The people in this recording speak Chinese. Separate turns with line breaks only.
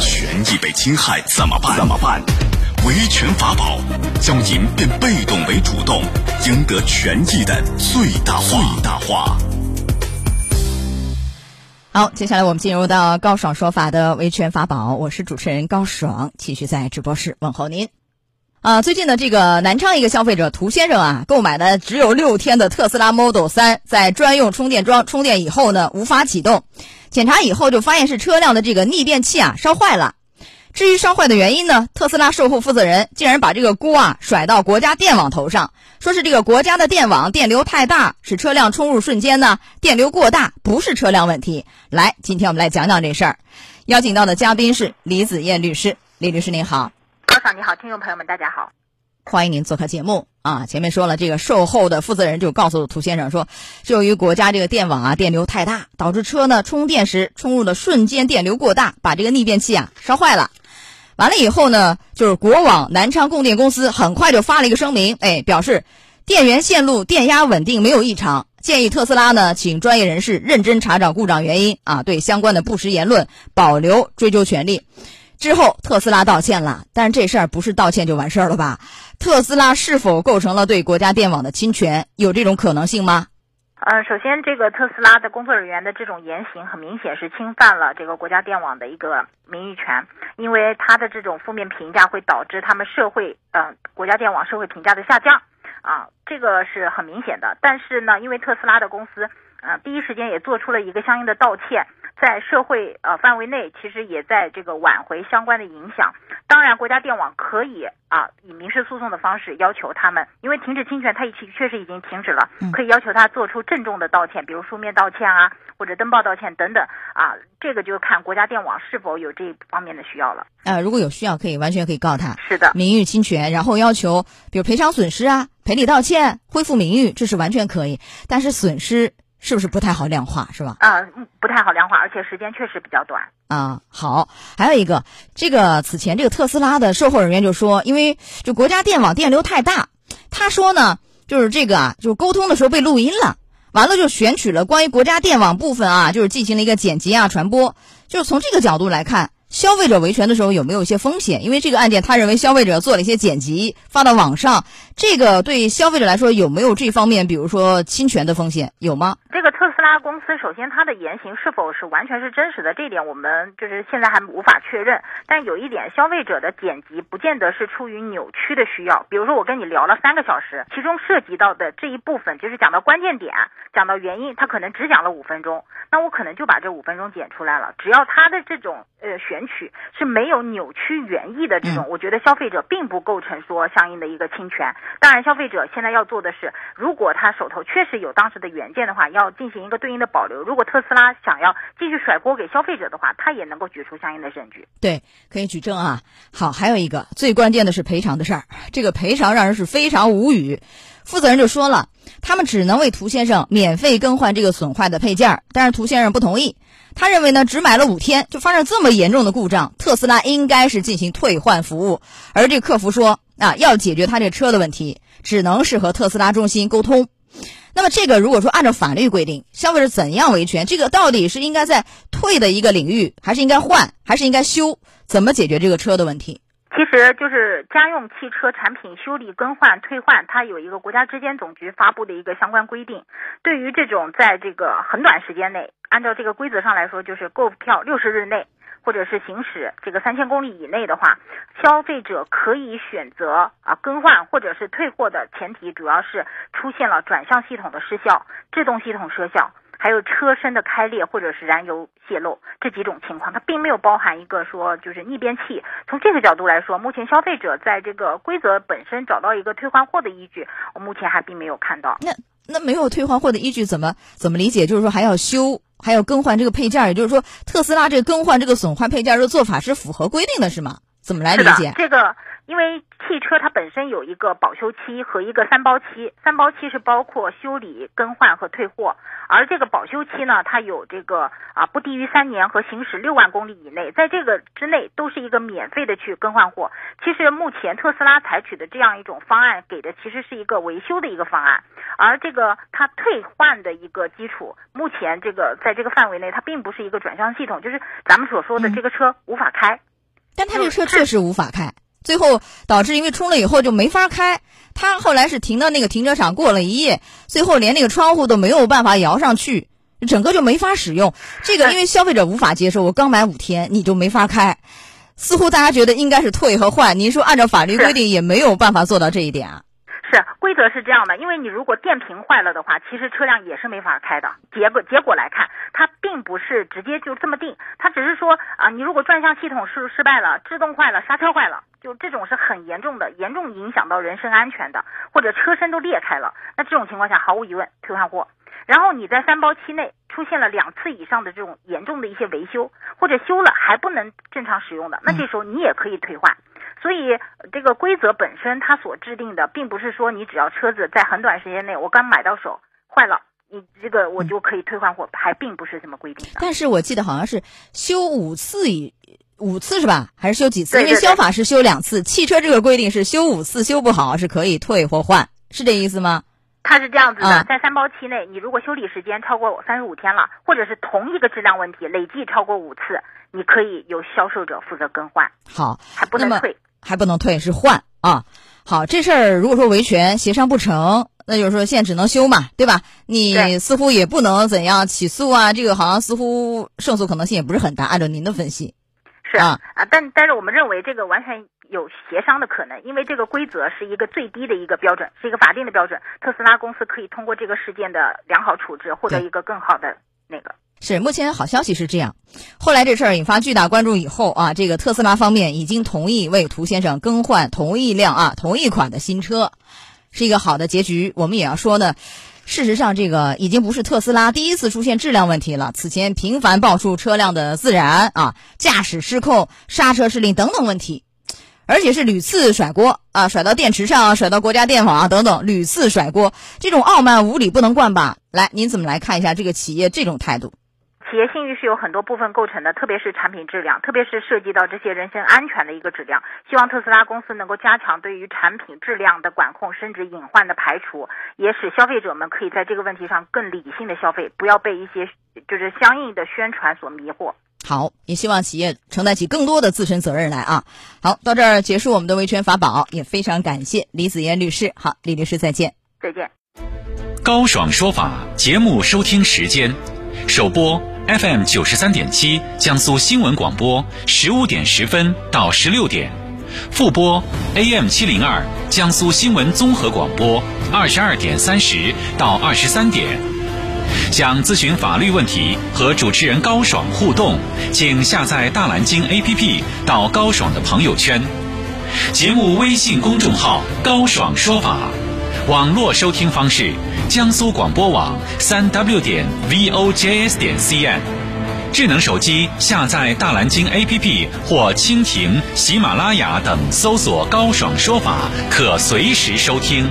权益被侵害怎么办？怎么办？维权法宝，将您变被动为主动，赢得权益的最大化。最大化。
好，接下来我们进入到高爽说法的维权法宝，我是主持人高爽，继续在直播室问候您。啊，最近的这个南昌一个消费者涂先生啊，购买的只有六天的特斯拉 Model 3，在专用充电桩充电以后呢，无法启动。检查以后就发现是车辆的这个逆变器啊烧坏了。至于烧坏的原因呢，特斯拉售后负责人竟然把这个锅啊甩到国家电网头上，说是这个国家的电网电流太大，使车辆充入瞬间呢电流过大，不是车辆问题。来，今天我们来讲讲这事儿。邀请到的嘉宾是李子燕律师，李律师您好。
高嫂你好，听众朋友们大家好，
欢迎您做客节目啊！前面说了，这个售后的负责人就告诉涂先生说，由于国家这个电网啊电流太大，导致车呢充电时充入的瞬间电流过大，把这个逆变器啊烧坏了。完了以后呢，就是国网南昌供电公司很快就发了一个声明，哎，表示电源线路电压稳定没有异常，建议特斯拉呢请专业人士认真查找故障原因啊，对相关的不实言论保留追究权利。之后，特斯拉道歉了，但是这事儿不是道歉就完事儿了吧？特斯拉是否构成了对国家电网的侵权？有这种可能性吗？
呃，首先，这个特斯拉的工作人员的这种言行，很明显是侵犯了这个国家电网的一个名誉权，因为他的这种负面评价会导致他们社会，呃，国家电网社会评价的下降，啊，这个是很明显的。但是呢，因为特斯拉的公司，呃，第一时间也做出了一个相应的道歉。在社会呃范围内，其实也在这个挽回相关的影响。当然，国家电网可以啊以民事诉讼的方式要求他们，因为停止侵权，它已经确实已经停止了，可以要求他做出郑重的道歉，比如书面道歉啊，或者登报道歉等等啊。这个就看国家电网是否有这方面的需要了。
啊，如果有需要，可以完全可以告他。
是的，
名誉侵权，然后要求比如赔偿损失啊，赔礼道歉，恢复名誉，这是完全可以。但是损失。是不是不太好量化，是吧？
啊，不太好量化，而且时间确实比较短。
啊，好，还有一个，这个此前这个特斯拉的售后人员就说，因为就国家电网电流太大，他说呢，就是这个啊，就沟通的时候被录音了，完了就选取了关于国家电网部分啊，就是进行了一个剪辑啊传播，就是从这个角度来看。消费者维权的时候有没有一些风险？因为这个案件，他认为消费者做了一些剪辑发到网上，这个对消费者来说有没有这方面，比如说侵权的风险有吗？
这个特拉公司首先它的言行是否是完全是真实的，这点我们就是现在还无法确认。但有一点，消费者的剪辑不见得是出于扭曲的需要。比如说我跟你聊了三个小时，其中涉及到的这一部分就是讲到关键点，讲到原因，他可能只讲了五分钟，那我可能就把这五分钟剪出来了。只要他的这种呃选。取是没有扭曲原意的这种，我觉得消费者并不构成说相应的一个侵权。当然，消费者现在要做的是，如果他手头确实有当时的原件的话，要进行个对应的保留。如果特斯拉想要继续甩锅给消费者的话，他也能够举出相应的证据。
对，可以举证啊。好，还有一个最关键的是赔偿的事儿，这个赔偿让人是非常无语。负责人就说了，他们只能为涂先生免费更换这个损坏的配件，但是涂先生不同意。他认为呢，只买了五天就发生这么严重的故障，特斯拉应该是进行退换服务。而这客服说啊，要解决他这车的问题，只能是和特斯拉中心沟通。那么这个如果说按照法律规定，消费者怎样维权？这个到底是应该在退的一个领域，还是应该换，还是应该修？怎么解决这个车的问题？
其实就是家用汽车产品修理、更换、退换，它有一个国家质检总局发布的一个相关规定。对于这种在这个很短时间内，按照这个规则上来说，就是购票六十日内，或者是行驶这个三千公里以内的话，消费者可以选择啊更换或者是退货的前提，主要是出现了转向系统的失效、制动系统失效。还有车身的开裂或者是燃油泄漏这几种情况，它并没有包含一个说就是逆变器。从这个角度来说，目前消费者在这个规则本身找到一个退换货的依据，我目前还并没有看到。
那那没有退换货的依据怎么怎么理解？就是说还要修，还要更换这个配件，也就是说特斯拉这更换这个损坏配件的做法是符合规定的，是吗？怎么来理解？
这个。因为汽车它本身有一个保修期和一个三包期，三包期是包括修理、更换和退货，而这个保修期呢，它有这个啊不低于三年和行驶六万公里以内，在这个之内都是一个免费的去更换货。其实目前特斯拉采取的这样一种方案，给的其实是一个维修的一个方案，而这个它退换的一个基础，目前这个在这个范围内，它并不是一个转向系统，就是咱们所说的这个车无法开，
但他这车确实无法开。最后导致因为冲了以后就没法开，他后来是停到那个停车场过了一夜，最后连那个窗户都没有办法摇上去，整个就没法使用。这个因为消费者无法接受，我刚买五天你就没法开，似乎大家觉得应该是退和换。您说按照法律规定也没有办法做到这一点啊。
是规则是这样的，因为你如果电瓶坏了的话，其实车辆也是没法开的。结果结果来看，它并不是直接就这么定，它只是说啊，你如果转向系统失失败了，制动坏了，刹车坏了，就这种是很严重的，严重影响到人身安全的，或者车身都裂开了，那这种情况下毫无疑问退换货。然后你在三包期内出现了两次以上的这种严重的一些维修，或者修了还不能正常使用的，那这时候你也可以退换。所以，这个规则本身它所制定的，并不是说你只要车子在很短时间内我刚买到手坏了，你这个我就可以退换货，还并不是这么规定的。
但是我记得好像是修五次以五次是吧？还是修几次？因为消法是修两次，汽车这个规定是修五次，修不好是可以退或换，是这意思吗？
它是这样子的，在三包期内，你如果修理时间超过三十五天了，或者是同一个质量问题累计超过五次，你可以由销售者负责更换。
好，
还不能退。
还不能退，是换啊！好，这事儿如果说维权协商不成，那就是说现在只能修嘛，对吧？你似乎也不能怎样起诉啊，这个好像似乎胜诉可能性也不是很大。按照您的分析，
是啊啊，但但是我们认为这个完全有协商的可能，因为这个规则是一个最低的一个标准，是一个法定的标准。特斯拉公司可以通过这个事件的良好处置，获得一个更好的那个。
是，目前好消息是这样。后来这事儿引发巨大关注以后啊，这个特斯拉方面已经同意为涂先生更换同一辆啊同一款的新车，是一个好的结局。我们也要说呢，事实上这个已经不是特斯拉第一次出现质量问题了，此前频繁爆出车辆的自燃啊、驾驶失控、刹车失灵等等问题，而且是屡次甩锅啊，甩到电池上，甩到国家电网啊等等，屡次甩锅，这种傲慢无礼不能惯吧？来，您怎么来看一下这个企业这种态度？
企业信誉是由很多部分构成的，特别是产品质量，特别是涉及到这些人身安全的一个质量。希望特斯拉公司能够加强对于产品质量的管控，甚至隐患的排除，也使消费者们可以在这个问题上更理性的消费，不要被一些就是相应的宣传所迷惑。
好，也希望企业承担起更多的自身责任来啊。好，到这儿结束我们的维权法宝，也非常感谢李子嫣律师。好，李律师再见。
再见。
高爽说法节目收听时间，首播。FM 九十三点七，江苏新闻广播，十五点十分到十六点；复播 AM 七零二，江苏新闻综合广播，二十二点三十到二十三点。想咨询法律问题和主持人高爽互动，请下载大蓝鲸 APP 到高爽的朋友圈。节目微信公众号“高爽说法”，网络收听方式。江苏广播网三 w 点 vojs 点 cn，智能手机下载大蓝鲸 APP 或蜻蜓、喜马拉雅等，搜索“高爽说法”，可随时收听。